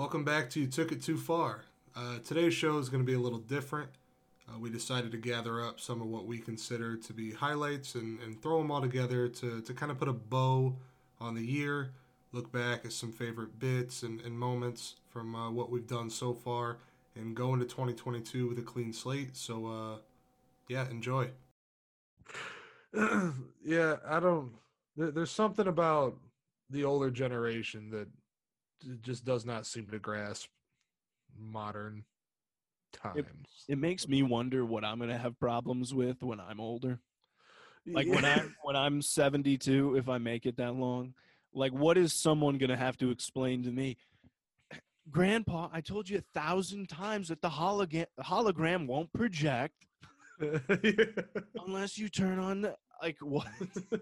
Welcome back to You Took It Too Far. Uh, today's show is going to be a little different. Uh, we decided to gather up some of what we consider to be highlights and, and throw them all together to, to kind of put a bow on the year, look back at some favorite bits and, and moments from uh, what we've done so far, and go into 2022 with a clean slate. So, uh, yeah, enjoy. yeah, I don't. There, there's something about the older generation that just does not seem to grasp modern times. It, it makes me wonder what I'm going to have problems with when I'm older. Like when I'm when I'm 72, if I make it that long, like what is someone going to have to explain to me? Grandpa, I told you a thousand times that the hologram hologram won't project unless you turn on the like what?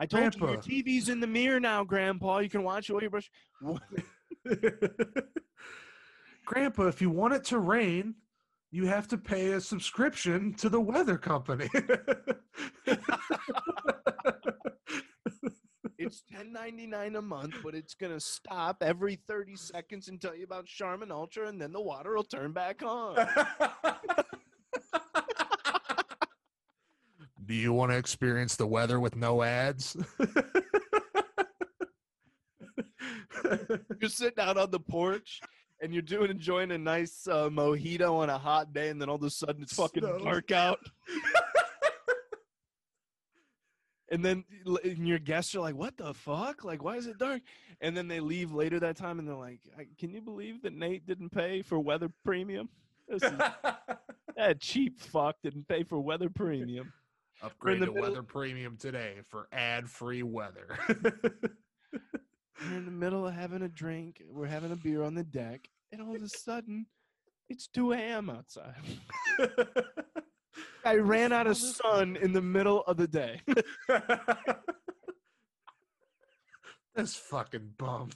I told you your TV's in the mirror now, Grandpa. You can watch it while you brush. Grandpa, if you want it to rain, you have to pay a subscription to the weather company. It's ten ninety nine a month, but it's gonna stop every thirty seconds and tell you about Charmin Ultra, and then the water will turn back on. Do you want to experience the weather with no ads? you're sitting out on the porch and you're doing enjoying a nice uh, mojito on a hot day, and then all of a sudden it's fucking Snow. dark out. and then and your guests are like, "What the fuck? Like, why is it dark?" And then they leave later that time, and they're like, I, "Can you believe that Nate didn't pay for weather premium? Is, that cheap fuck didn't pay for weather premium." Upgrade the to middle- weather premium today for ad-free weather. We're in the middle of having a drink. We're having a beer on the deck, and all of a sudden, it's 2 a.m. outside. I ran out of sun in the middle of the day. This fucking bum.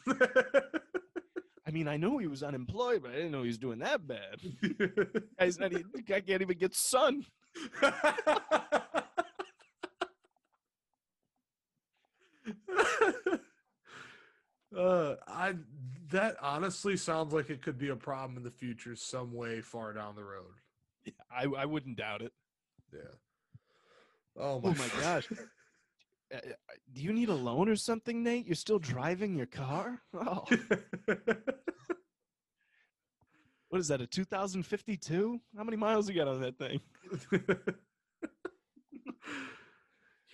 I mean, I knew he was unemployed, but I didn't know he was doing that bad. Guy's not even, the guy can't even get sun. uh, I that honestly sounds like it could be a problem in the future, some way far down the road. I, I wouldn't doubt it. Yeah. Oh my, Oh my gosh. Uh, uh, do you need a loan or something, Nate? You're still driving your car? Oh, what is that, a 2052? How many miles you got on that thing?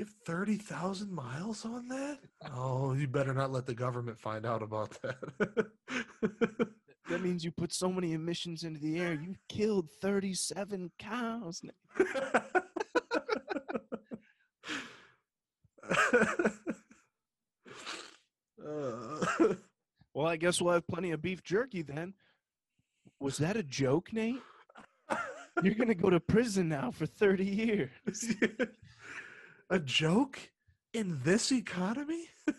You have 30,000 miles on that? Oh, you better not let the government find out about that. That means you put so many emissions into the air. You killed 37 cows. Uh, Well, I guess we'll have plenty of beef jerky then. Was that a joke, Nate? You're going to go to prison now for 30 years. a joke in this economy?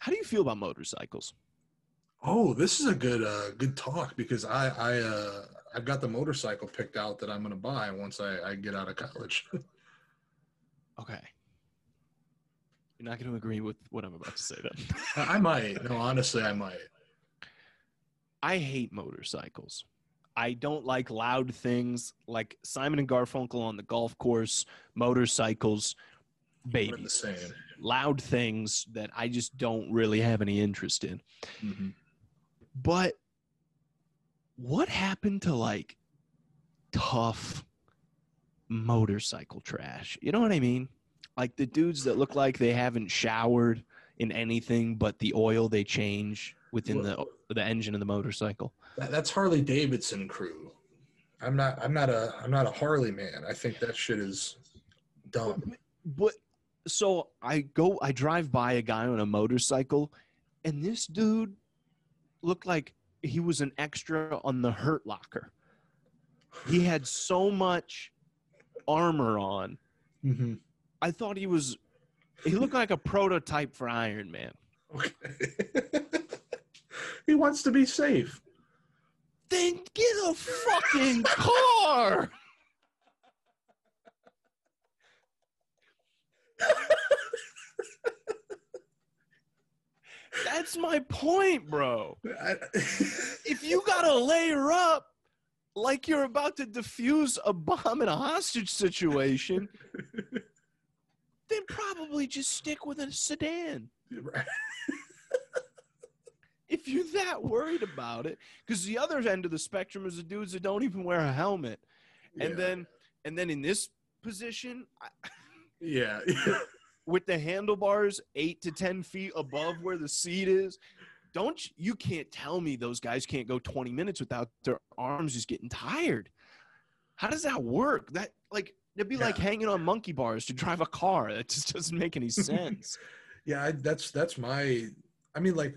How do you feel about motorcycles? Oh, this is a good uh, good talk because I I uh, I've got the motorcycle picked out that I'm going to buy once I, I get out of college. Okay. You're not going to agree with what I'm about to say then. I might. No, honestly, I might. I hate motorcycles. I don't like loud things like Simon and Garfunkel on the golf course, motorcycles, babies. Loud things that I just don't really have any interest in. Mhm. But what happened to like tough motorcycle trash? You know what I mean? Like the dudes that look like they haven't showered in anything but the oil they change within the the engine of the motorcycle. That, that's Harley Davidson crew. I'm not. I'm not a. I'm not a Harley man. I think that shit is dumb. But so I go, I drive by a guy on a motorcycle, and this dude looked like he was an extra on the Hurt Locker. He had so much armor on. hmm I thought he was. He looked like a prototype for Iron Man. Okay. he wants to be safe. Then get a fucking car. That's my point, bro. If you gotta layer up like you're about to defuse a bomb in a hostage situation, then probably just stick with a sedan. Right. If you're that worried about it, because the other end of the spectrum is the dudes that don't even wear a helmet, and then and then in this position, I- yeah, with the handlebars eight to ten feet above where the seat is. Don't you, can't tell me those guys can't go 20 minutes without their arms just getting tired. How does that work? That like it'd be like hanging on monkey bars to drive a car. That just doesn't make any sense. yeah. I, that's that's my. I mean, like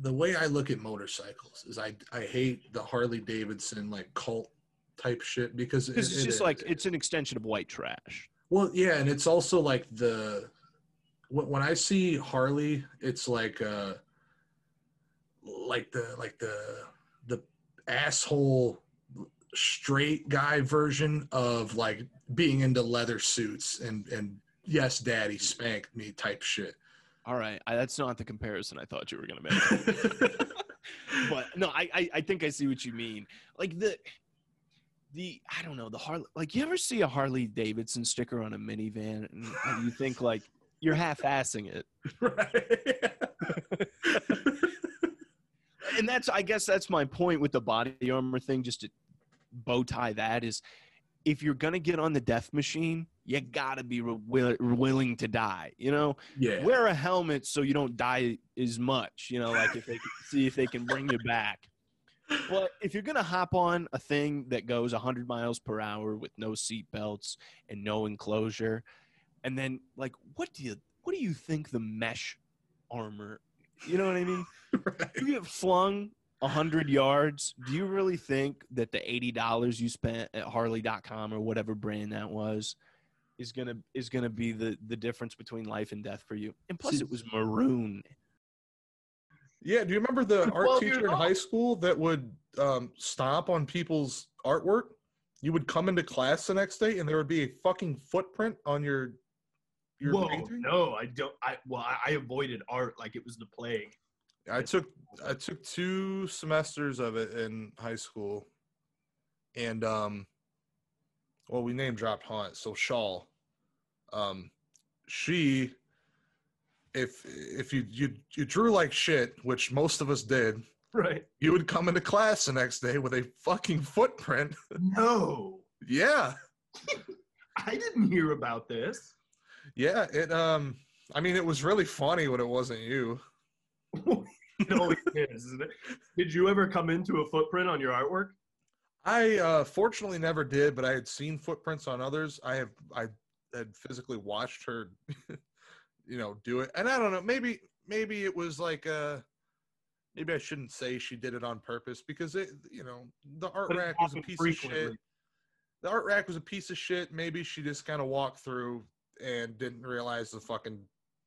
the way I look at motorcycles is I I hate the Harley Davidson like cult type shit because it- it's it just like it's an extension of white trash. Well, yeah, and it's also like the when when I see Harley, it's like uh like the like the the asshole straight guy version of like being into leather suits and and yes, daddy spanked me type shit. All right, I, that's not the comparison I thought you were gonna make. but no, I, I I think I see what you mean. Like the the I don't know the Harley. Like you ever see a Harley Davidson sticker on a minivan, and, and you think like you're half-assing it, right. and that's I guess that's my point with the body armor thing. Just to bow tie that is, if you're gonna get on the death machine, you gotta be re- will, willing to die. You know, yeah. wear a helmet so you don't die as much. You know, like if they can see if they can bring you back. But if you're gonna hop on a thing that goes 100 miles per hour with no seat belts and no enclosure, and then like, what do you what do you think the mesh armor? You know what I mean? Right. You get flung 100 yards. Do you really think that the $80 you spent at Harley.com or whatever brand that was? Is gonna is gonna be the the difference between life and death for you, and plus it was maroon. Yeah, do you remember the art teacher in high school that would um, stomp on people's artwork? You would come into class the next day and there would be a fucking footprint on your your Whoa, painting. no, I don't. I well, I, I avoided art like it was the plague. I took I took two semesters of it in high school, and um, well, we name dropped Haunt. So Shawl, um, she, if if you you you drew like shit, which most of us did, Right? you would come into class the next day with a fucking footprint. No, yeah, I didn't hear about this. yeah. It um, I mean, it was really funny when it wasn't you. it always is, isn't it? Did you ever come into a footprint on your artwork? I uh, fortunately never did, but I had seen footprints on others. I have I had physically watched her, you know, do it, and I don't know. Maybe maybe it was like uh maybe I shouldn't say she did it on purpose because it, you know, the art But rack was a piece of shit. The art rack was a piece of shit. Maybe she just kind of walked through and didn't realize the fucking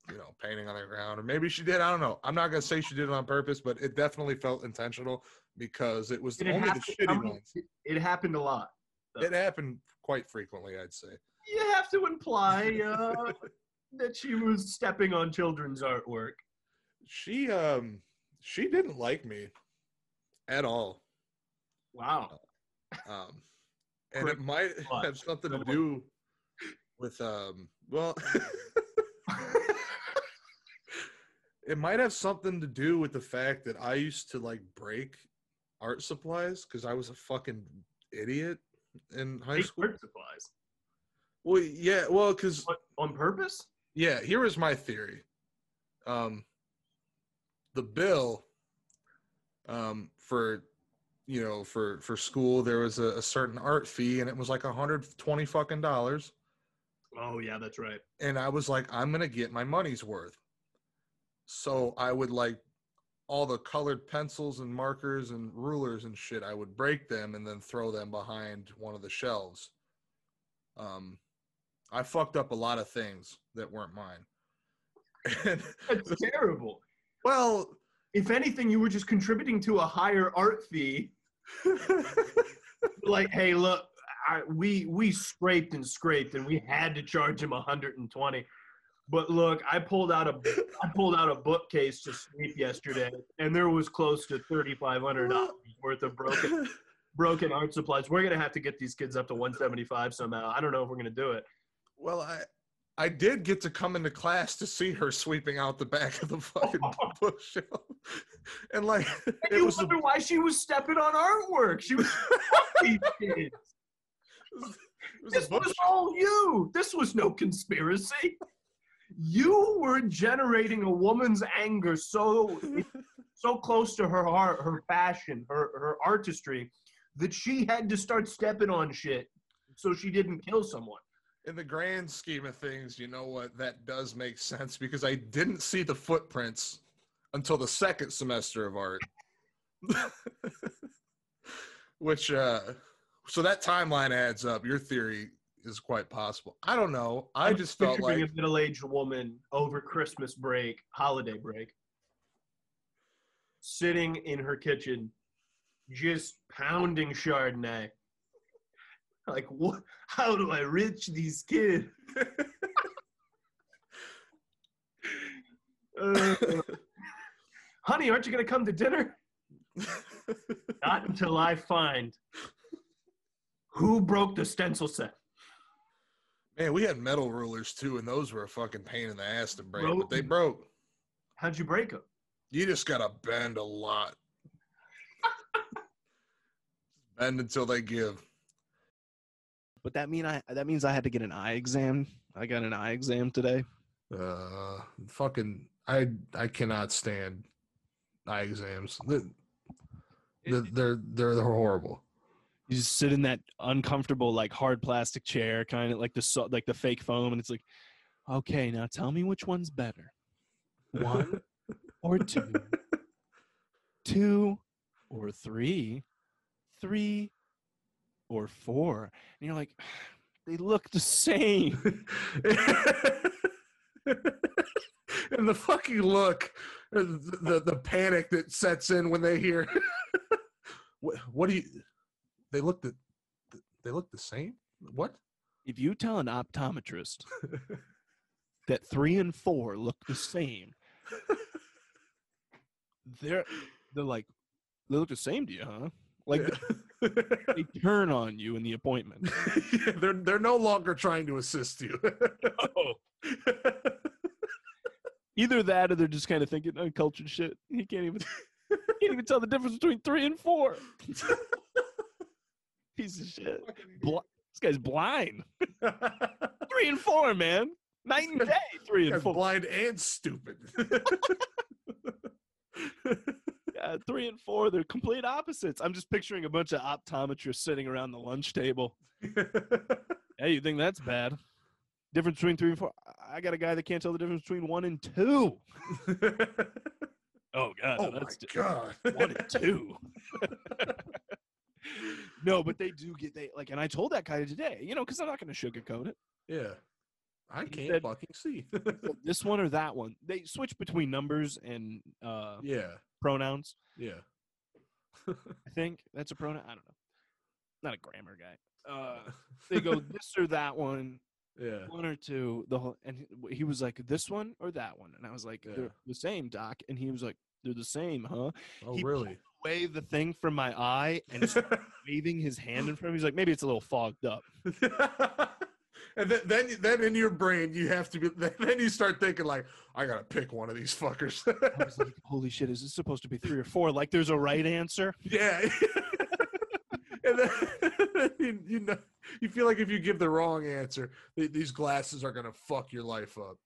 you know painting on the ground, or maybe she did. I don't know. I'm not gonna say she did it on purpose, but it definitely felt intentional because it was it only the shitty ones. It happened a lot. It happened quite frequently, I'd say. You have to imply uh, that she was stepping on children's artwork. She um she didn't like me at all. Wow. Um and it might have something to do with um well it might have something to do with the fact that I used to like break art supplies because I was a fucking idiot in high Fake school. art supplies. Well, yeah, well, because on purpose? Yeah, here is my theory. Um, the bill, um, for you know, for for school, there was a, a certain art fee, and it was like a hundred twenty fucking dollars. Oh yeah, that's right. And I was like, I'm gonna get my money's worth. So I would like all the colored pencils and markers and rulers and shit. I would break them and then throw them behind one of the shelves. Um, I fucked up a lot of things that weren't mine. And, That's terrible. well, If anything, you were just contributing to a higher art fee. Like, hey, look, I, we we scraped and scraped, and we had to charge him 120. But look, I pulled out a I pulled out a bookcase to sleep yesterday, and there was close to thirty five hundred dollars worth of broken broken art supplies. We're gonna have to get these kids up to one seventy five somehow. I don't know if we're gonna do it. Well, I I did get to come into class to see her sweeping out the back of the fucking bookshelf, and like And it you was, a, wonder why she was stepping on artwork. She was these kids. It was This a was all you. This was no conspiracy. You were generating a woman's anger so so close to her heart, her passion, her her artistry, that she had to start stepping on shit so she didn't kill someone. In the grand scheme of things, you know what? That does make sense because I didn't see the footprints until the second semester of art. Which, uh, so that timeline adds up. Your theory is quite possible. I don't know. I I'm just felt like a middle-aged woman over Christmas break, holiday break, sitting in her kitchen, just pounding Chardonnay. Like, what? How do I reach these kids? Uh, honey, aren't you gonna come to dinner? Not until I find who broke the stencil set. Man, we had metal rulers too, and those were a fucking pain in the ass to break, but they broke. How'd you break them? You just gotta bend a lot. bend until they give. But that mean I that means I had to get an eye exam. I got an eye exam today. Uh, fucking, I I cannot stand eye exams. The- the- They're they're they're horrible. You just sit in that uncomfortable, like hard plastic chair, kind of like the so, like the fake foam, and it's like, okay, now tell me which one's better, one or two, two or three, three or four, and you're like, they look the same. and the fucking look, the, the the panic that sets in when they hear, what, what do you? They look the, they look the same. What? If you tell an optometrist that three and four look the same, they're they're like, they look the same to you, huh? Like they turn on you in the appointment. Yeah, they're they're no longer trying to assist you. Either that, or they're just kind of thinking uncultured shit. He can't even can't even tell the difference between three and four. Piece of shit. Bl- this guy's blind. Three and four, man. Night and day. Three and four. blind and stupid. Yeah, three and four, they're complete opposites. I'm just picturing a bunch of optometrists sitting around the lunch table. Hey, you think that's bad? Difference between three and four. I- got a guy that can't tell the difference between one and two. Oh God, oh my god! one and two. No, but they do get they like, and I told that guy today, you know, because I'm not going to sugarcoat it. Yeah, I can't said- fucking see. This one or that one. They switch between numbers and uh, yeah, pronouns. yeah. I think that's a pronoun. I don't know. Not a grammar guy. Uh, they go this or that one, Yeah. one or two. The whole and he, he was like this one or that one, and I was like Yeah. they're the same, doc. And he was like they're the same, huh? Oh, He really? Wave the thing from my eye and waving his hand in front of me. He's like maybe it's a little fogged up. and then, then, then in your brain, you have to be. Then you start thinking like, I gotta pick one of these fuckers. I was like, holy shit, is this supposed to be three or four? Like there's a right answer. yeah. and then you, you know, you feel like if you give the wrong answer, th- these glasses are gonna fuck your life up.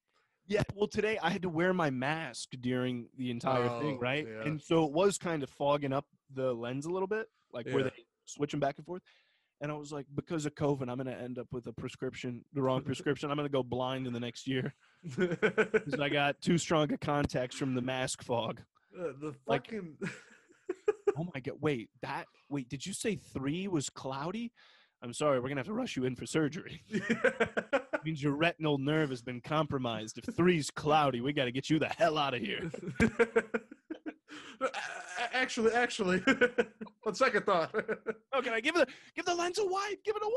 Yeah, well, today I had to wear my mask during the entire thing, Oh, right? yeah. And so it was kind of fogging up the lens a little bit, like where they switch them back and forth. And I was like, because of COVID, I'm going to end up with a prescription, the wrong prescription. I'm going to go blind in the next year because I got too strong a contacts from the mask fog. Uh, the Like- fucking Oh my god! Wait, that wait, did you say three was cloudy? I'm sorry, we're gonna have to rush you in for surgery. It means your retinal nerve has been compromised. If three's cloudy, we got to get you the hell out of here. Actually, actually, on second thought, Oh, can I give it? A, give the lens a wipe. Give it a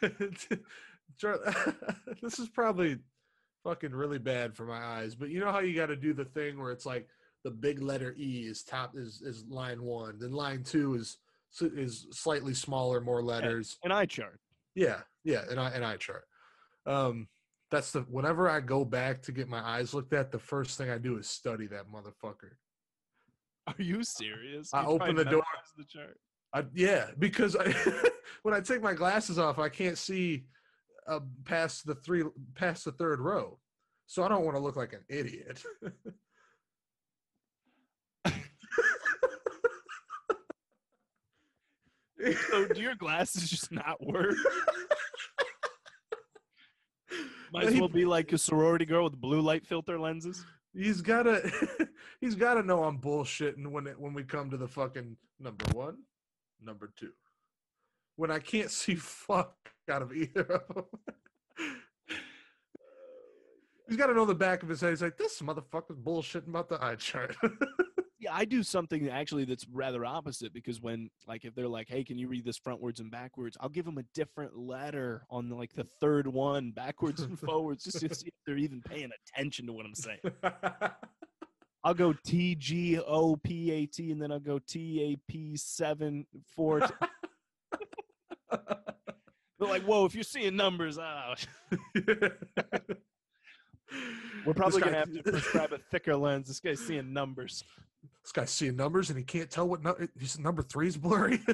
wipe. This is probably fucking really bad for my eyes. But you know how you got to do the thing where it's like the big letter E is top is is line one, then line two is is slightly smaller, more letters. An eye chart. Yeah, yeah, and I and I chart. Um, that's the whenever I go back to get my eyes looked at, the first thing I do is study that motherfucker. Are you serious? I You open the door. The chart. I, yeah, because I, when I take my glasses off, I can't see uh, past the three past the third row, so I don't want to look like an idiot. So do your glasses just not work? Might as well be like a sorority girl with blue light filter lenses. he's gotta he's gotta know I'm bullshitting when it, when we come to the fucking number one, number two, when I can't see fuck out of either of them. he's got to know the back of his head. He's like, this motherfucker's bullshitting about the eye chart. Yeah, I do something actually that's rather opposite because when like if they're like, "Hey, can you read this frontwards and backwards?" I'll give them a different letter on like the third one, backwards and forwards, just to see if they're even paying attention to what I'm saying. I'll go T G O P A T and then I'll go T A P seven four. They're like, "Whoa, if you're seeing numbers, ah, we're probably gonna have to prescribe a thicker lens. This guy's seeing numbers." This guy's seeing numbers and he can't tell what nu- his number three's blurry.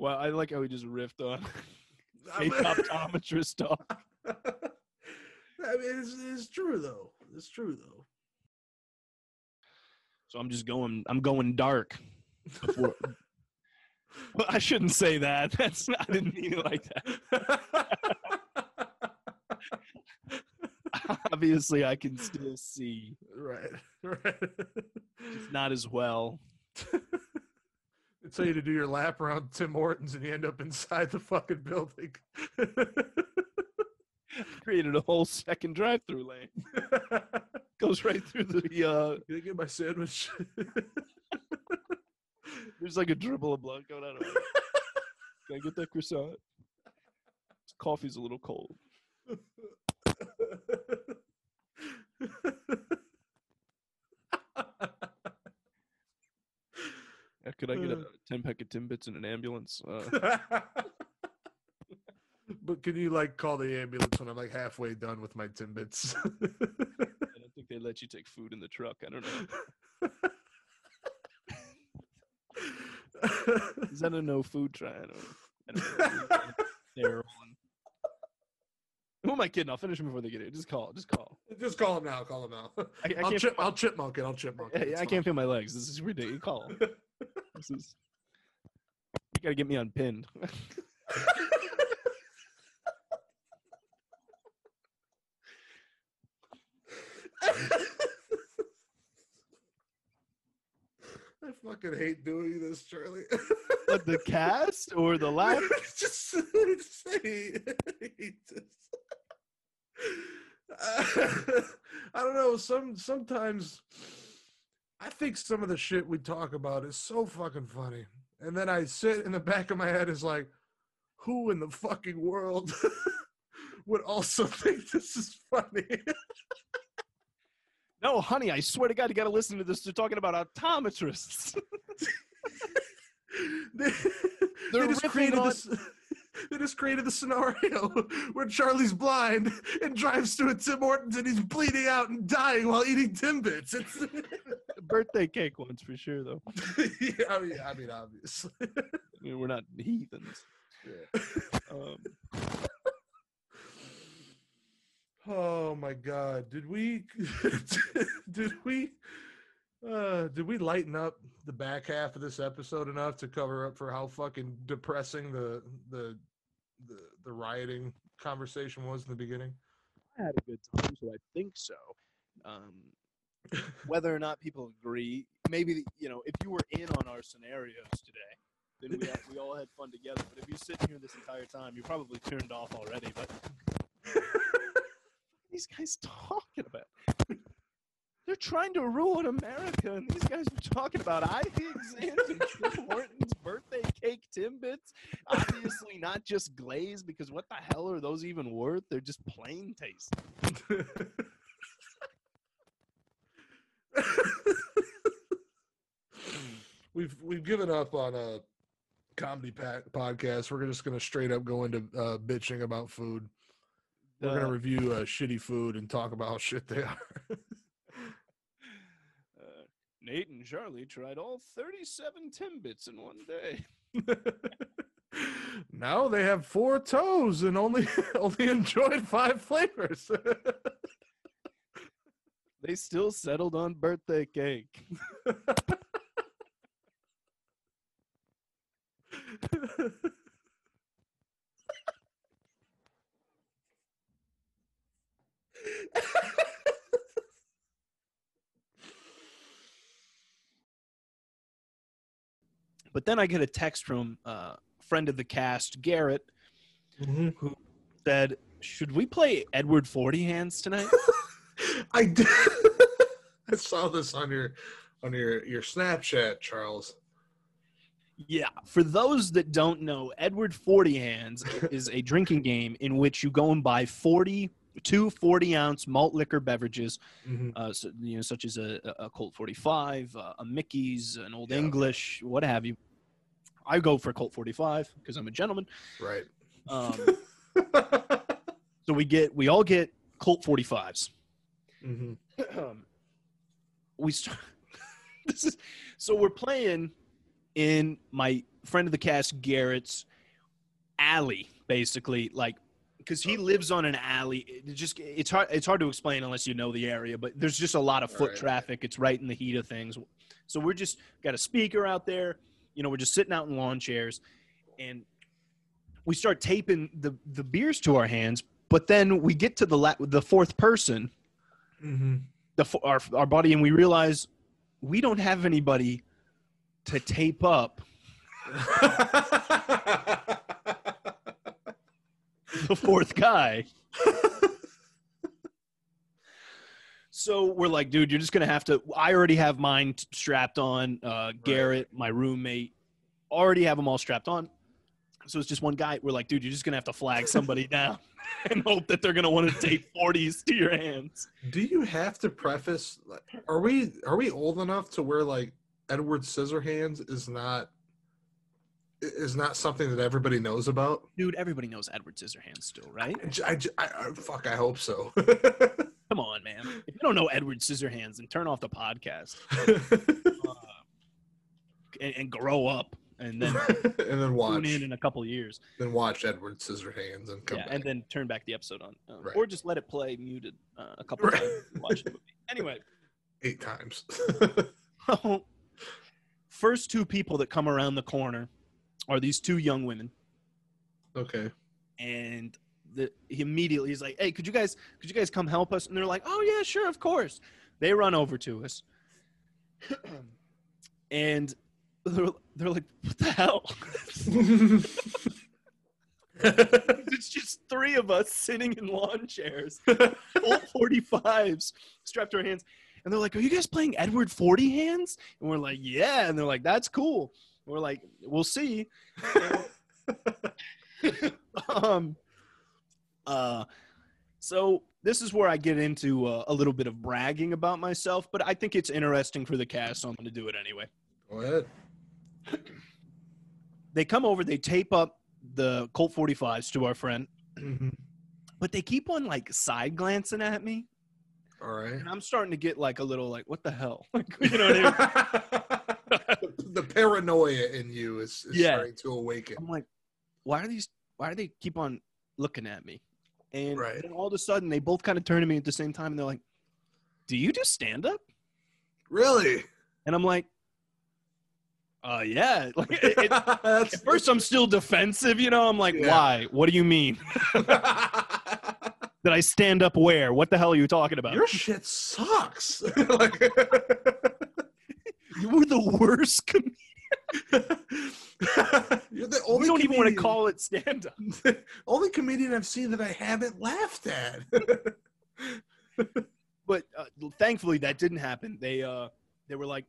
Well, I like how we just riffed on I fake mean- optometrist talk. I mean, it's, it's true though. It's true though. So I'm just going. I'm going dark. Before. well, I shouldn't say that. That's not, I didn't mean it like that. Obviously, I can still see, right, right. just not as well. They tell you to do your lap around Tim Hortons and you end up inside the fucking building. Created a whole second drive-through lane. Goes right through the. uh Can I get my sandwich? There's like a dribble of blood going out of it. Can I get that croissant? Coffee's a little cold. Uh, Could I get a Uh. ten pack of Timbits in an ambulance? Uh, but can you like call the ambulance when I'm like halfway done with my Timbits? I don't think they let you take food in the truck. I don't know. Is that a no food try? I don't, I don't know. Sterile and- Who am I kidding? I'll finish them before they get here. Just call. Just call. Just call him now. Call him now. I, I I'll, can't. chip, I'll chipmunk it. I'll chipmunk it. I, I can't feel my legs. This is ridiculous. Call. This is. You gotta get me unpinned. I fucking hate doing this, Charlie. But the cast or the laugh? just, just say I hate this. I don't know. Some sometimes I think some of the shit we talk about is so fucking funny, and then I sit in the back of my head is like, who in the fucking world would also think this is funny? No, honey. I swear to God, you gotta listen to this. They're talking about optometrists. they, They're they just created on- this. They just created the scenario where Charlie's blind and drives to a Tim Hortons and he's bleeding out and dying while eating Timbits. It's Birthday cake ones for sure, though. yeah, I mean, I mean, obviously. I mean, we're not heathens. Yeah. Um, Oh my God! Did we? did we? Uh, did we lighten up the back half of this episode enough to cover up for how fucking depressing the the the, the rioting conversation was in the beginning? I had a good time, so I think so. Um, whether or not people agree, maybe you know, if you were in on our scenarios today, then we had, we all had fun together. But if you're sitting here this entire time, you're probably turned off already. But are these guys talking about? They're trying to ruin America, and these guys were talking about Ivy exams and Tim Hortons birthday cake Timbits. Obviously, not just glaze, because what the hell are those even worth? They're just plain taste. we've we've given up on a comedy pa- podcast. We're just gonna straight up go into uh, bitching about food. We're Uh, gonna review uh, shitty food and talk about how shit they are. Uh, Nate and Charlie tried all 37 Timbits in one day. now they have four toes and only only enjoyed five flavors. They still settled on birthday cake. But then I get a text from uh, friend of the cast, Garrett, Mhm. said, "Should we play Edward Forty Hands tonight?" I did. I saw this on your on your your Snapchat, Charles. Yeah, for those that don't know, Edward Forty Hands is a drinking game in which you go and buy 40, two 40 ounce malt liquor beverages, Mhm. uh, so, you know, such as a, a Colt 45, uh, a Mickey's, an Old Yeah. English, what have you. I go for Colt 45 because I'm a gentleman. Right. Um, so we get, we all get Colt 45s. Hmm um, we start. this is so we're playing in my friend of the cast Garrett's alley, basically, like because he lives on an alley. It just it's hard it's hard to explain unless you know the area, but there's just a lot of foot Right. traffic. It's right in the heat of things. So we're just got a speaker out there. You know, we're just sitting out in lawn chairs, and we start taping the the beers to our hands. But then we get to the la- the fourth person, hmm the our our buddy, and we realize we don't have anybody to tape up the fourth guy. So we're like, dude, you're just gonna have to. I already have mine strapped on. Uh, Garrett, my roommate, already have them all strapped on. So it's just one guy. We're like, dude, you're just gonna have to flag somebody down and hope that they're gonna want to take 40s to your hands. Do you have to preface? Are we are we old enough to where like Edward Scissorhands is not is not something that everybody knows about? Dude, everybody knows Edward Scissorhands still, right? I, j- I j- I- I- fuck. I hope so. Come on, man. If you don't know Edward Scissorhands, then turn off the podcast uh, and, and grow up, and then and then watch, in in a couple years. then watch Edward Scissorhands and come yeah, back. and then turn back the episode on, um, Right. or just let it play muted uh, a couple Right. times. and Watch the movie. Anyway, eight times. first two people that come around the corner are these two young women, okay. and the, he immediately he's like, "Hey, could you guys could you guys come help us?" And they're like, "Oh yeah, sure, of course." They run over to us, and they're, they're like, "What the hell?" it's just three of us sitting in lawn chairs, old 45s strapped to our hands. And they're like, Are you guys playing Edward 40 hands? And we're like, Yeah. And they're like, That's cool. And we're like, We'll see. um, uh, so this is where I get into uh, a little bit of bragging about myself, but I think it's interesting for the cast, so I'm going to do it anyway Go ahead. They come over, they tape up the Colt 45s to our friend, Mhm. but they keep on like side glancing at me, All right. and I'm starting to get like a little like, what the hell? Like, you know what I mean? the paranoia in you is, is Yeah. starting to awaken. I'm like, why are these? Why do they keep on looking at me? And Right. then all of a sudden, they both kind of turn to me at the same time, and they're like, "Do you do stand up?" Really? And I'm like, "Uh, yeah." Like, it, it, at first, I'm still defensive, you know. I'm like, Yeah. "Why? What do you mean? That I stand up where? What the hell are you talking about?" Your shit sucks. like, You were the worst. Com- You're the we only don't even want to comedian- call it stand up. only comedian I've seen that I haven't laughed at. But uh, thankfully that didn't happen. They uh they were like,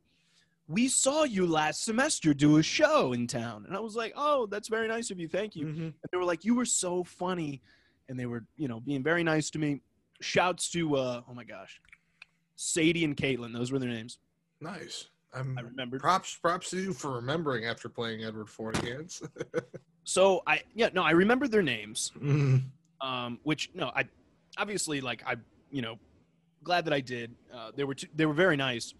"We saw you last semester do a show in town," and I was like, "Oh, that's very nice of you. Thank you." Mhm. And they were like, "You were so funny," and they were you know being very nice to me. Shouts to uh oh my gosh, Sadie and Caitlin. Those were their names. Nice. I'm I remembered. props props to you for remembering after playing Edward Forty Hands. So I yeah no I remember their names. Mhm. um, which no, I obviously like I, you know, glad that I did. Uh, they were t- they were very nice,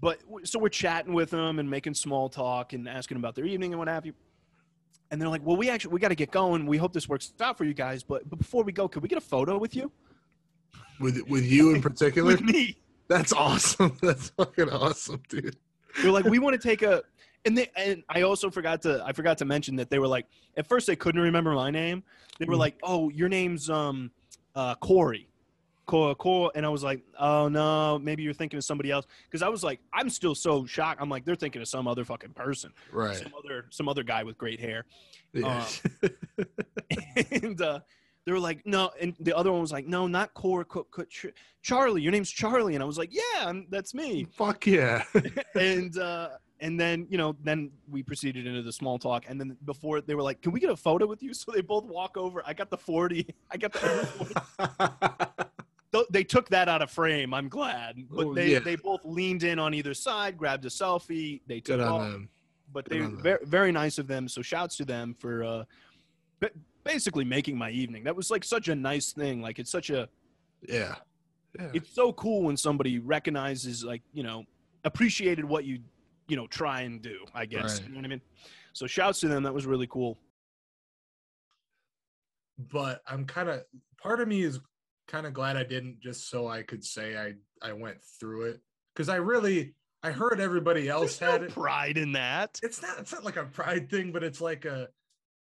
but so we're chatting with them and making small talk and asking about their evening and what have you. And they're like, "Well, we actually we got to get going. We hope this works out for you guys, but, but before we go, could we get a photo with you?" with with you in particular. With me. That's awesome. That's fucking awesome, dude. They're like, "We want to take a." And they and I also forgot to I forgot to mention that they were like at first they couldn't remember my name. They were Mhm. like, "Oh, your name's um uh Corey." Cor, Cor, and I was like, "Oh no, maybe you're thinking of somebody else." Because I was like, I'm still so shocked. I'm like, they're thinking of some other fucking person, Right. some other some other guy with great hair. Yeah. and uh, they were like, "No," and the other one was like, "No, not Core. Cor, Cor Ch- Charlie. Your name's Charlie." And I was like, "Yeah, I'm, that's me." Fuck yeah. and uh and then you know then we proceeded into the small talk and then before they were like can we get a photo with you so they both walk over i got the 40 i got the Th- they took that out of frame i'm glad but Oh, they yeah. they both leaned in on either side grabbed a selfie they took off on but Good they were very very nice of them so shouts to them for uh basically making my evening that was like such a nice thing like it's such a Yeah. Yeah. it's so cool when somebody recognizes like you know appreciated what you you know try and do i guess Right. you know what i mean so shouts to them that was really cool but I'm kind of part of me is kind of glad I didn't just so I could say I I went through it because I really I heard everybody else There's had no it. pride in that It's not it's not like a pride thing, but it's like a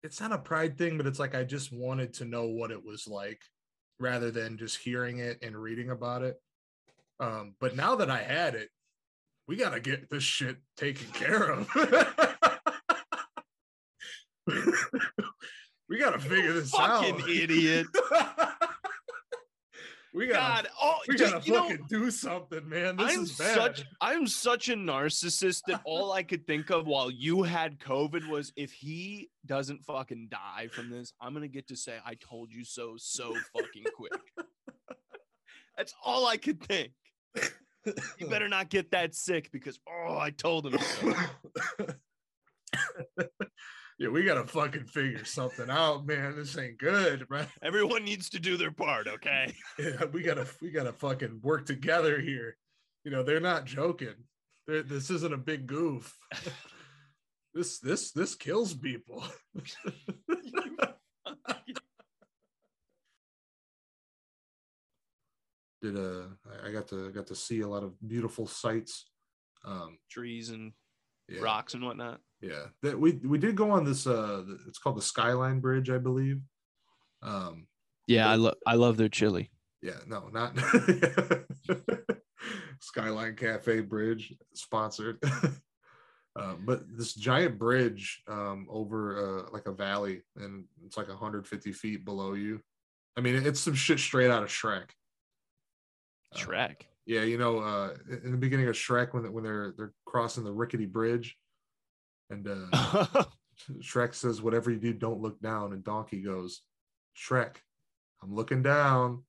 it's not a pride thing, but it's like I just wanted to know what it was like rather than just hearing it and reading about it. Um, but now that I had it, we gotta get this shit taken care of. we gotta figure this fucking out. idiot we gotta god oh we dude, gotta you know, fucking do something, man. This I'm is bad. such I'm such a narcissist that all I could think of while you had COVID was if he doesn't fucking die from this, I'm gonna get to say I told you so so fucking quick. That's all I could think. You better not get that sick because oh I told him so. yeah, we gotta fucking figure something out, man. This ain't good, right? Everyone needs to do their part, okay? Yeah, we gotta we gotta fucking work together here. You know, they're not joking. They're, this isn't a big goof. this this this kills people. Did uh I- got to got to see a lot of beautiful sights. Um Trees and yeah, rocks and whatnot. Yeah. That we we did go on this uh it's called the Skyline Bridge, I believe. Um Yeah, I love I love their chili. yeah, no, not Skyline Cafe Bridge sponsored. um, but this giant bridge um, over uh, like a valley, and it's like 150 feet below you. I mean, it's some shit straight out of Shrek. Uh, Shrek. yeah, you know, uh, in the beginning of Shrek, when when they're they're crossing the rickety bridge, and uh, Shrek says, "Whatever you do, don't look down." And Donkey goes, "Shrek, I'm looking down."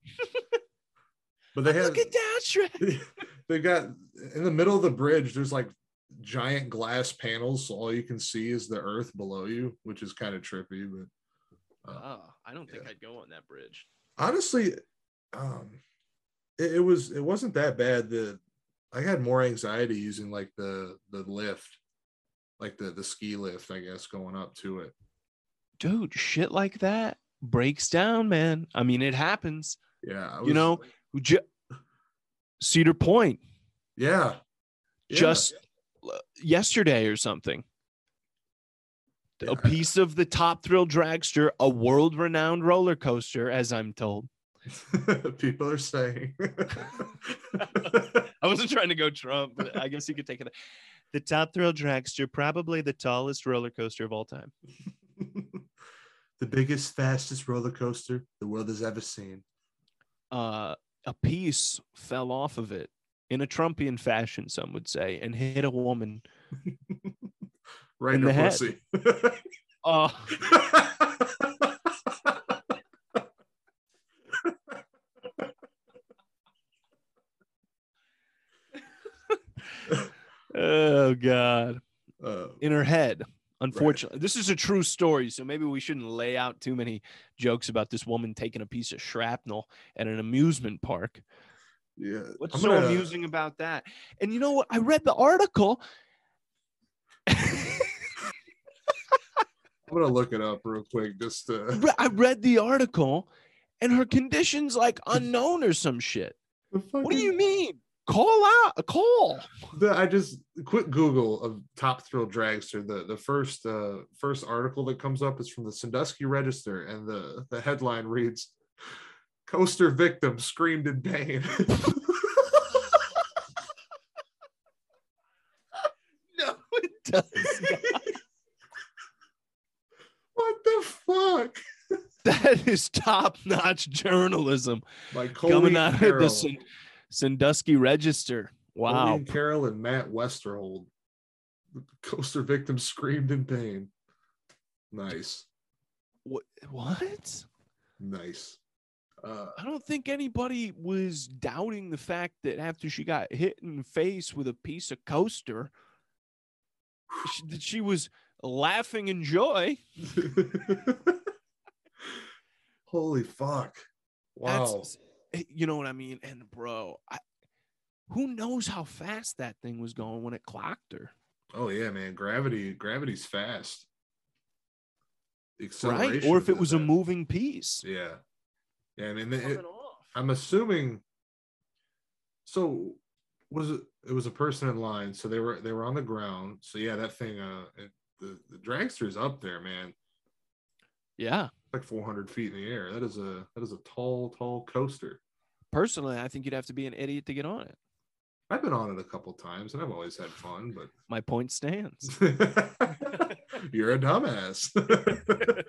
but they had Look at that, Shrek. they got in the middle of the bridge. There's like giant glass panels, so all you can see is the earth below you, which is kind of trippy. But uh, Oh, I don't think yeah. I'd go on that bridge. honestly, um, it, it was it wasn't that bad. The I had more anxiety using like the the lift, like the the ski lift, I guess, going up to it. Dude, shit like that breaks down, man. I mean, it happens. Yeah, I You know, Cedar Point yeah, yeah. just yesterday or something. Yeah. A piece of the Top Thrill Dragster, a world renowned roller coaster, as I'm told. people are saying. I wasn't trying to go Trump, but I guess you could take it. The Top Thrill Dragster, probably the tallest roller coaster of all time. the biggest, fastest roller coaster the world has ever seen. Uh, a piece fell off of it in a Trumpian fashion, some would say, and hit a woman. right In the pussy. Oh, oh God. Uh, in her head. Unfortunately, this is a true story, so maybe we shouldn't lay out too many jokes about this woman taking a piece of shrapnel at an amusement park. yeah. What's I'm so gonna- amusing about that? And you know what? I read the article. I'm gonna look it up real quick. Just to, I read the article, and her condition's like unknown or some shit. What do you mean? Call out a call. The, I just quick Google of top thrill dragster. The the first uh first article that comes up is from the Sandusky Register, and the the headline reads, "Coaster victim screamed in pain." No, it does. Not. what the fuck? That is top-notch journalism. By coming out of the Sandusky Register. Wow. Colleen Carroll and Matt Westerhold. The coaster victim screamed in pain. Nice, What? What? nice. Uh, I don't think anybody was doubting the fact that after she got hit in the face with a piece of coaster, she, that she was laughing in joy. Holy fuck! Wow. That's, you know what I mean? And bro, I, who knows how fast that thing was going when it clocked her? Oh yeah, man. Gravity, gravity's fast. Right? Or if it that was a moving piece. Yeah. Yeah, I mean, it, coming. I'm assuming. So, was it? It was a person in line, so they were they were on the ground. So yeah, that thing. Uh, it, the the is up there, man. Yeah. Like 400 feet in the air. That is a that is a tall, tall coaster. Personally, I think you'd have to be an idiot to get on it. I've been on it a couple times, and I've always had fun. But My point stands. You're a dumbass.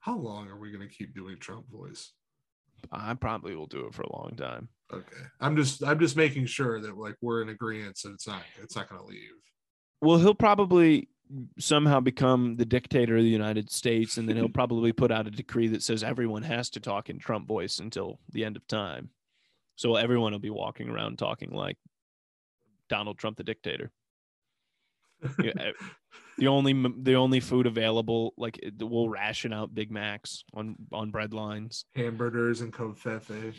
How long are we going to keep doing Trump voice? I probably will do it for a long time. Okay. I'm just I'm just making sure that like we're in agreement and it's not it's not going to leave. Well, he'll probably somehow become the dictator of the United States, and then he'll probably put out a decree that says everyone has to talk in Trump voice until the end of time. So everyone will be walking around talking like Donald Trump, the dictator. Eh, the only the only food available, like we'll ration out Big Macs on on bread lines. Hamburgers and covfefe.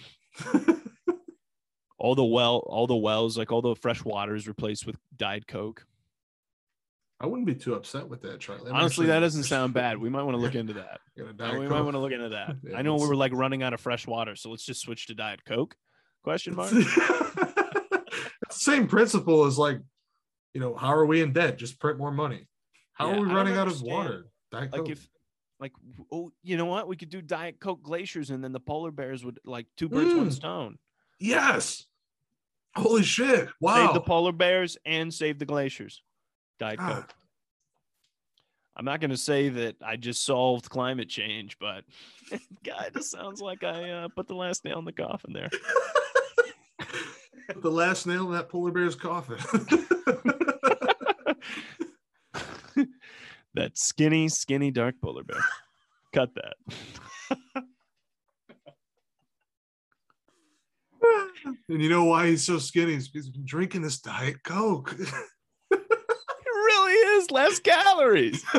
All the well, all the wells, like all the fresh water is replaced with Diet Coke. I wouldn't be too upset with that, Charlie. I'm Honestly, actually- that doesn't sound bad. We might want to look into that. Get a Diet we Coke. might want to look into that. Yeah, I know we were like running out of fresh water, so let's just switch to Diet Coke? Question mark. same principle as like, you know, how are we in debt? Just print more money. How Yeah, are we running out of water? Diet like Coke. if, like, oh, you know what? We could do Diet Coke glaciers, and then the polar bears would like two birds, one Mm. stone. yes. Holy shit! Wow. Save the polar bears and save the glaciers. Diet Ah. Coke. I'm not going to say that I just solved climate change, but God, it sounds like I uh, put the last nail in the coffin there. the last nail in that polar bear's coffin. that skinny, skinny dark polar bear. Cut that. and you know why he's so skinny? He's been drinking this Diet Coke. Really is less calories.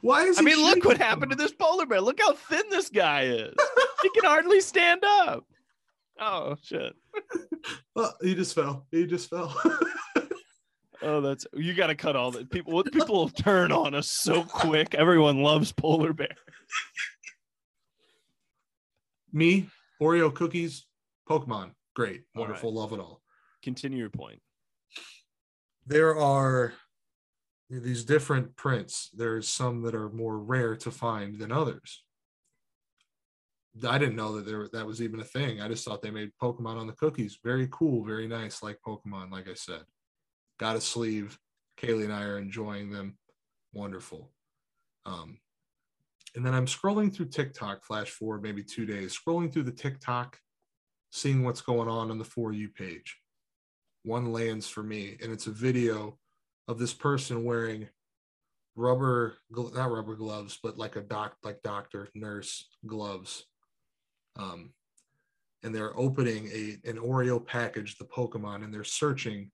why is I mean, look what happened to this polar bear. Look how thin this guy is. He can hardly stand up. Oh shit. much? Oh, he just fell. He just fell. Oh, that's you got to cut all that. People, people will turn on us so quick. Everyone loves polar bear. Me, Oreo cookies, Pokemon. Great. All right. Wonderful. Love it all. Continue your point. there are these different prints. There's some that are more rare to find than others. I didn't know that there that was even a thing. I just thought they made Pokemon on the cookies. Very cool, very nice, like Pokemon. Like I said, got a sleeve, Kaylee and I are enjoying them. Wonderful. Um, and then I'm scrolling through TikTok, flash forward maybe two days, scrolling through the TikTok, seeing what's going on on the For You page. One lands for me, and it's a video of this person wearing rubber, not rubber gloves, but like a doc, like doctor, nurse gloves. Um, and they're opening a an Oreo package, the Pokemon, and they're searching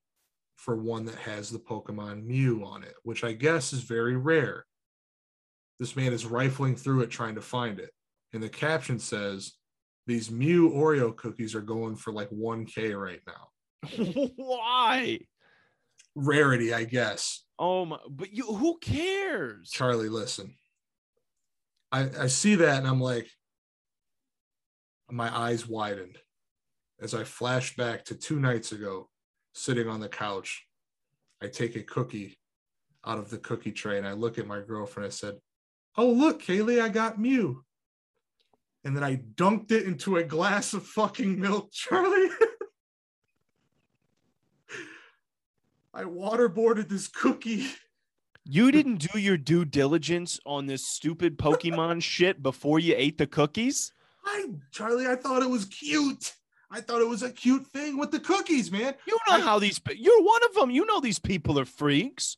for one that has the Pokemon Mew on it, which I guess is very rare. This man is rifling through it trying to find it. And the caption says, These Mew Oreo cookies are going for like 1K right now. Why? Rarity, I guess. Oh my! But you, who cares? Charlie, listen. I, I see that and I'm like, my eyes widened as I flash back to two nights ago, sitting on the couch. I take a cookie out of the cookie tray and I look at my girlfriend. I said, Oh, look, Kaylee, I got Mew. And then I dunked it into a glass of fucking milk, Charlie. I waterboarded this cookie. You didn't do your due diligence on this stupid Pokemon shit before you ate the cookies. I, Charlie, I thought it was cute. I thought it was a cute thing with the cookies, man. You know I- how these. You're one of them. You know these people are freaks.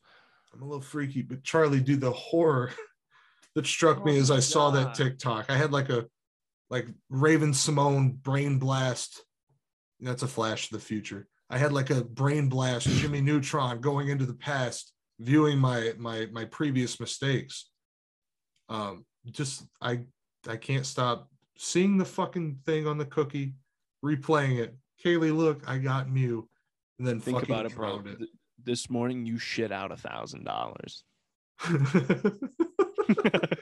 I'm a little freaky, but Charlie, do the horror that struck me Oh as I my saw that God. TikTok. I had like a like Raven-Symoné brain blast. That's a flash of the future. I had like a brain blast Jimmy Neutron going into the past, viewing my my my previous mistakes. Um, just I I can't stop seeing the fucking thing on the cookie, replaying it. Kaylee, look, I got Mew, and then Think fucking about it, bro. drowned Th- This morning you shit out a thousand dollars. it.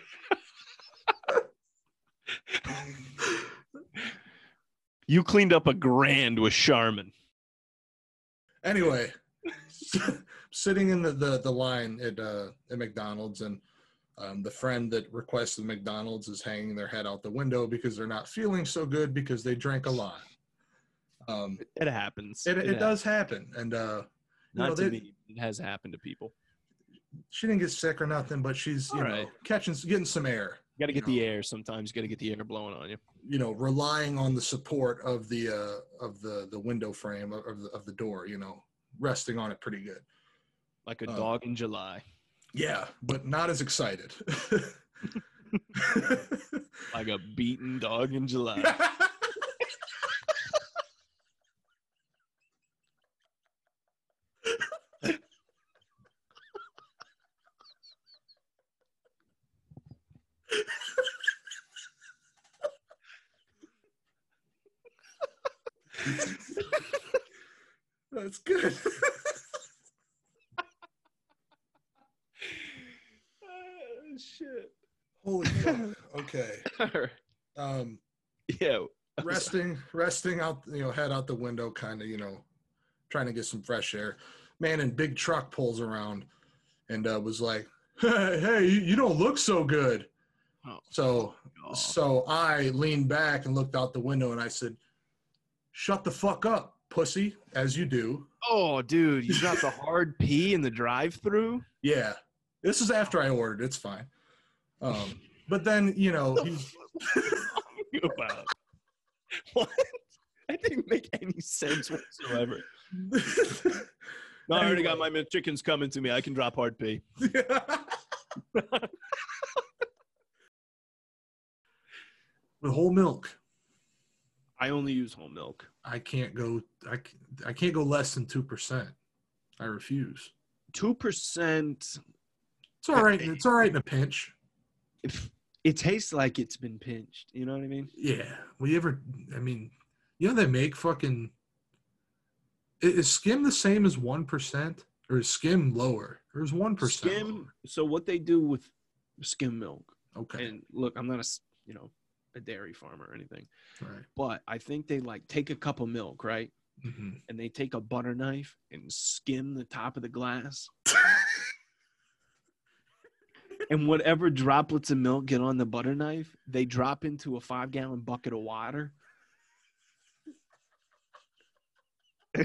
You cleaned up a grand with Charmin. anyway sitting in the, the the line at uh at mcdonald's and um, the friend that requested mcdonald's is hanging their head out the window because they're not feeling so good because they drank a lot um It happens. it, it, happens. does happen and uh you Not know, to they- me. It has happened to people. She didn't get sick or nothing but she's you All know right. catching getting some air You got to get You the air sometimes. You got to get the air blowing on you. you know relying on the support of the uh of the the window frame of, of the, of the door you know resting on it pretty good Like a Uh, dog in July. yeah but not as excited Like a beaten dog in July. That's good. oh, shit. Holy fuck. Okay. Um yeah. resting resting out you know head out the window kind of you know trying to get some fresh air man in big truck pulls around and uh, was like hey, hey you, you don't look so good Oh, so God. so i leaned back and looked out the window and i said shut the fuck up pussy as you do Oh, dude, you got the hard P in the drive-through. yeah this is after i ordered it's fine um but then you know he's about what? That didn't make any sense whatsoever. No, I already got my chickens coming to me. I can drop hard P. with whole milk I only use whole milk. I can't go. I can't go less than two percent. I refuse. Two percent. It's all right. It's all right in a pinch. It tastes like it's been pinched. You know what I mean? Yeah. Will you ever? I mean, you know they make fucking. Is skim the same as one percent, or is skim lower? Or is one percent? Skim. So what they do with skim milk? Okay. And look, I'm not a you know a dairy farmer or anything, right. but I think they like take a cup of milk, right? hmm And they take a butter knife and skim the top of the glass. and whatever droplets of milk get on the butter knife, they drop into a five gallon bucket of water.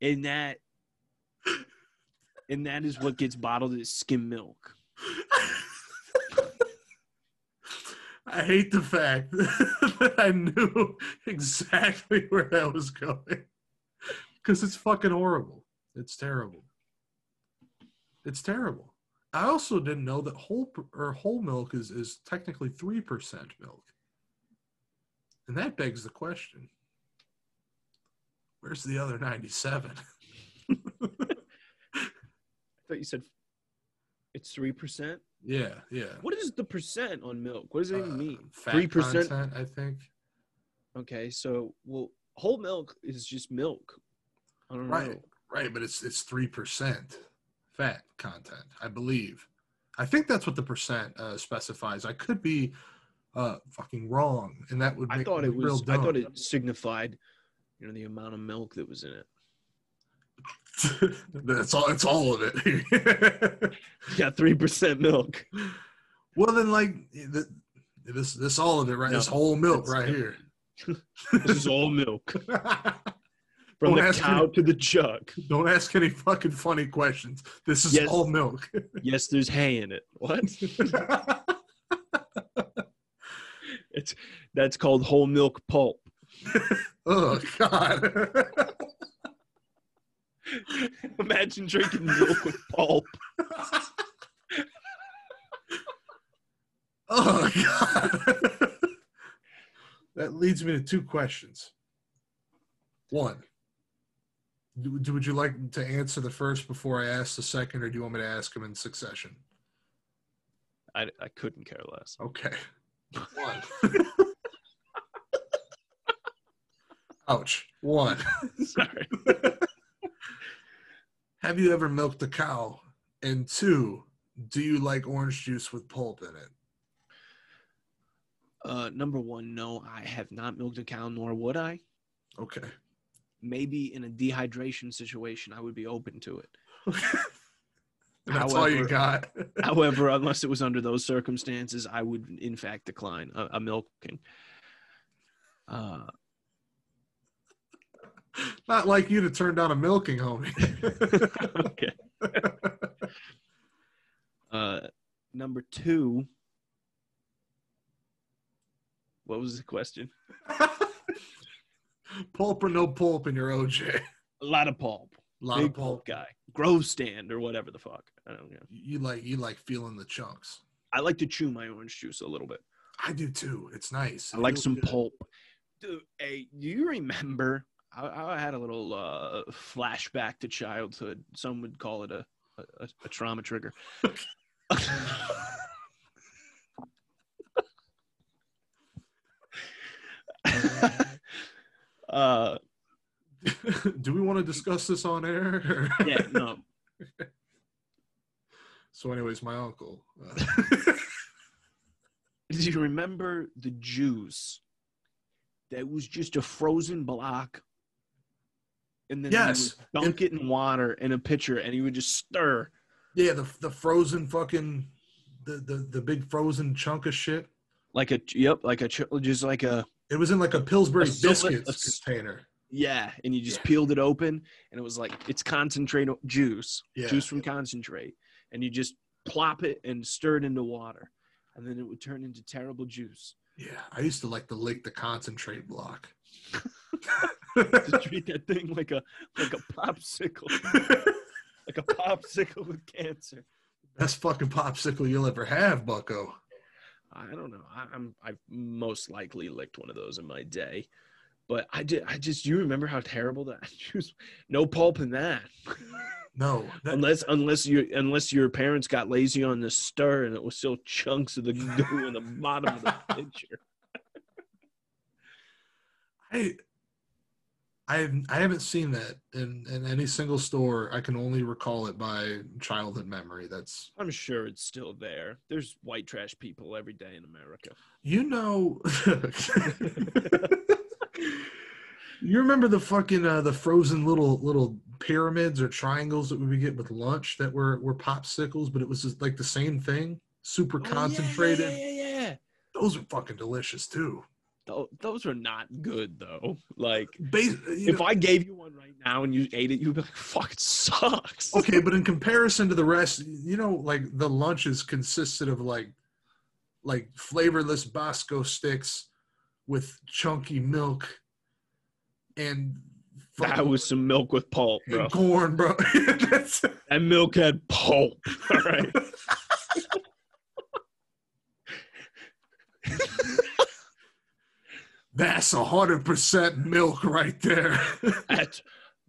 and that and that is what gets bottled as skim milk. I hate the fact that I knew exactly where that was going. Because it's fucking horrible. It's terrible. It's terrible. I also didn't know that whole or whole milk is, is technically three percent milk. And that begs the question. Where's the other ninety-seven? I thought you said it's three percent. Yeah, yeah. What is the percent on milk? What does it Uh, mean? Three percent. I think. Okay, so well, whole milk is just milk. I don't Right, know. right, but it's it's three percent fat content, I believe. I think that's what the percent uh, specifies. I could be uh, fucking wrong, and that would I thought it was. I thought it signified, you know, the amount of milk that was in it. that's all. It's all of it. Yeah, three percent milk. well, then, like th- this, this all of it, right? No, this whole milk right here. This is all milk from Don't the ask cow me- to the jug. Don't ask any fucking funny questions. This is Yes. all milk. Yes, there's hay in it. What? It's that's called whole milk pulp. oh God. Imagine drinking milk with pulp. Oh God. that leads me to two questions. One. Do, do- would you like to answer the first before I ask the second, or do you want me to ask them in succession? I, I couldn't care less. Okay. One. Ouch. One. Sorry. Have you ever milked a cow? And two, do you like orange juice with pulp in it? Uh, number one, no, I have not milked a cow, nor would I. Okay. Maybe in a dehydration situation, I would be open to it. That's all you However- got. However, unless it was under those circumstances, I would in fact decline a, a milking. Uh, Not like you to turn down a milking, homie. okay. Uh, number two. What was the question? pulp or no pulp in your OJ? A lot of pulp. A lot Big of pulp. guy. Grove stand or whatever the fuck. I don't know. You like you like feeling the chunks. I like to chew my orange juice a little bit. I do too. It's nice. I like some good. pulp. Dude, hey, do you remember? I, I had a little uh, flashback to childhood. Some would call it a, a, a trauma trigger. uh, do we want to discuss this on air? yeah, no. so, anyways, my uncle. Uh, Do you remember the Jews? That was just a frozen block. And then Yes. dunk it in water in a pitcher and he would just stir. yeah, the the frozen fucking the the the big frozen chunk of shit. Like a yep, like a just like a It was in like a Pillsbury A biscuits a container. yeah, and you just Yeah. peeled it open and it was like it's concentrate juice, Yeah. juice from concentrate, and you just plop it and stir it into water, and then it would turn into terrible juice. Yeah, I used to like to lick the concentrate block. to treat that thing like a like a popsicle, like a popsicle with cancer. Best fucking popsicle you'll ever have, Bucko. I don't know. I, I'm I've most likely licked one of those in my day, but I did. I just you remember how terrible that juice? No pulp in that. No, that, unless unless you unless your parents got lazy on the stir and it was still chunks of the goo in the bottom of the pitcher. I I have, I haven't seen that in, in any single store. I can only recall it by childhood memory. That's I'm sure it's still there. There's white trash people every day in America. you know. you remember the fucking uh, the frozen little little pyramids or triangles that we would get with lunch that were were popsicles, but it was just like the same thing, super Oh, yeah, concentrated. Yeah, yeah, yeah. Those are fucking delicious too. Tho- Those are not good though. Like Bas- if know- I gave you one right now and you ate it, you'd be like, "Fuck, it sucks." okay, but in comparison to the rest, you know, like the lunches consisted of like like flavorless Bosco sticks with chunky milk and That was some milk with pulp, bro. and corn, bro. That milk had pulp. All right. That's a hundred percent milk right there. That's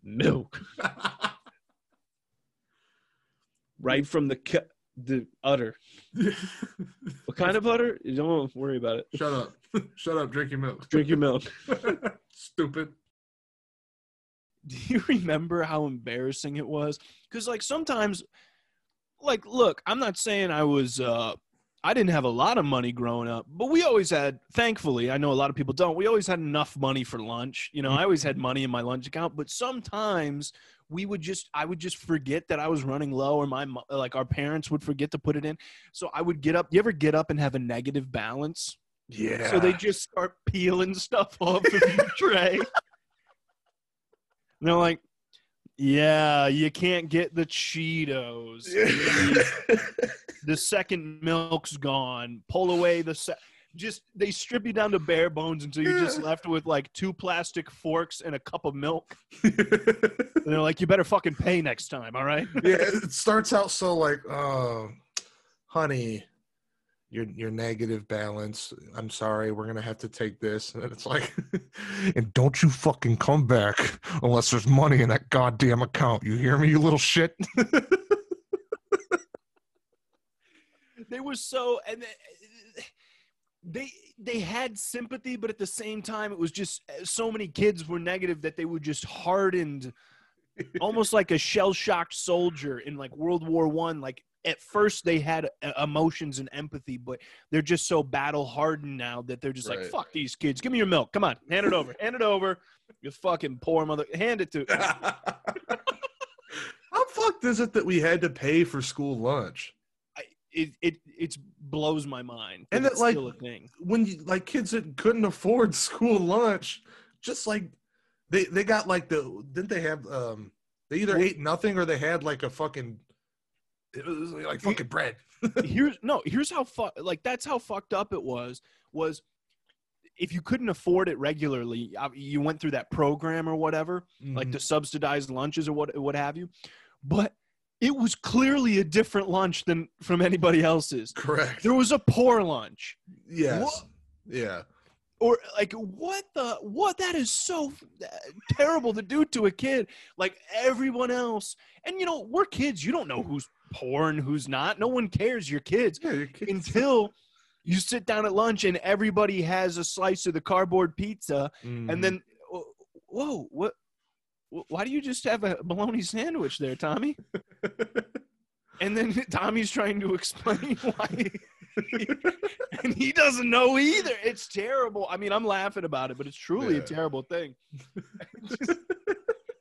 milk. Right from the cu- the udder. What kind of udder? You don't worry about it. Shut up. Shut up. Drink your milk. Drink your milk. Stupid. Do you remember how embarrassing it was? Because like sometimes, like, look, I'm not saying I was. uh I didn't have a lot of money growing up, but we always had. Thankfully, I know a lot of people don't. We always had enough money for lunch. You know, I always had money in my lunch account. But sometimes we would just, I would just forget that I was running low, or my like our parents would forget to put it in. So I would get up. You ever get up and have a negative balance? Yeah. So they just start peeling stuff off of your tray. And they're like, yeah, you can't get the Cheetos. The, second milk's gone. Pull away the se- just they strip you down to bare bones until you're just left with like two plastic forks and a cup of milk. And they're like, you better fucking pay next time, all right? yeah, it starts out so like, oh, honey, your your negative balance. I'm sorry, we're gonna have to take this, and it's like, and don't you fucking come back unless there's money in that goddamn account. You hear me, you little shit? they were so and they- they had sympathy but at the same time it was just uh, so many kids were negative that they were just hardened almost like a shell-shocked soldier in like world war one like at first they had uh, emotions and empathy but they're just so battle hardened now that they're just like fuck these kids. Give me your milk. Come on hand it over. Hand it over you fucking poor mother hand it to How fucked is it that we had to pay for school lunch? I, it it it blows my mind And that, like, still a thing. when you like kids that couldn't afford school lunch, just like they they got like the didn't they have um they either ate nothing or they had like a fucking it was like fucking bread. here's no here's how fu- like that's how fucked up it was was if you couldn't afford it regularly you went through that program or whatever like the mm-hmm. subsidized lunches or what what have you but it was clearly a different lunch than from anybody else's correct. there was a poor lunch Yes. What? Yeah. or like what the what that is so terrible to do to a kid like everyone else and you know we're kids you don't know who's poor and who's not no one cares you're kids Yeah, your kids. until you sit down at lunch and everybody has a slice of the cardboard pizza Mm. and then whoa what why do you just have a bologna sandwich there tommy and then tommy's trying to explain why and he doesn't know either it's terrible i mean i'm laughing about it but it's truly Yeah. a terrible thing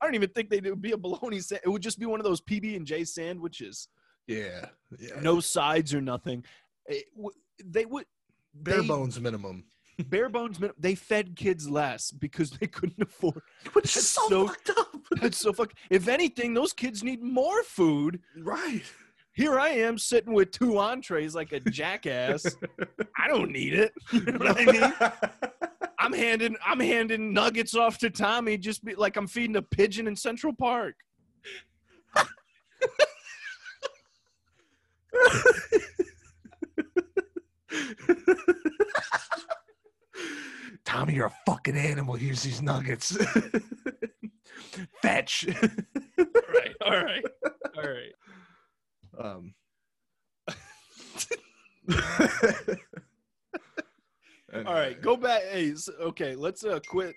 i don't even think they would be a bologna sa- it would just be one of those pb&j sandwiches yeah. Yeah. no sides or nothing It they would bare they- bones minimum. bare bones min- they fed kids less because they couldn't afford Which is so, so- fucked up. that's so fuck if anything those kids need more food right. here i am sitting with two entrees like a jackass i don't need it you know what i mean i'm handing i'm handing nuggets off to tommy just be like i'm feeding a pigeon in central park Tommy, you're a fucking animal. Here's these nuggets. Fetch. all right all right all right um. all right go back hey s- okay let's uh quit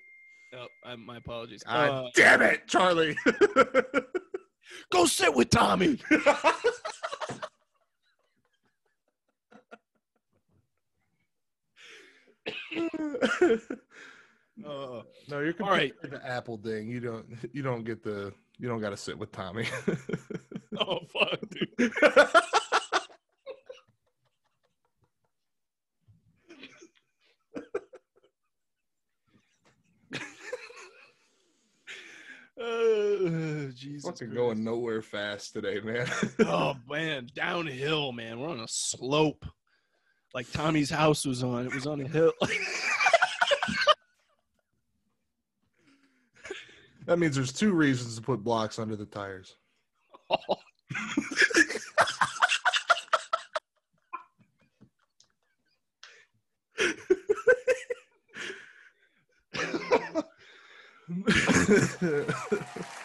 oh I, my apologies God uh, damn it, Charlie. go sit with tommy uh, no, you're all right. The Apple thing. You don't. You don't get the. You don't got to sit with Tommy. oh fuck, dude. Oh, Jesus. Fucking going nowhere fast today, man. oh man, downhill, man. We're on a slope. Like Tommy's house was on. It was on a hill. That means there's two reasons to put blocks under the tires.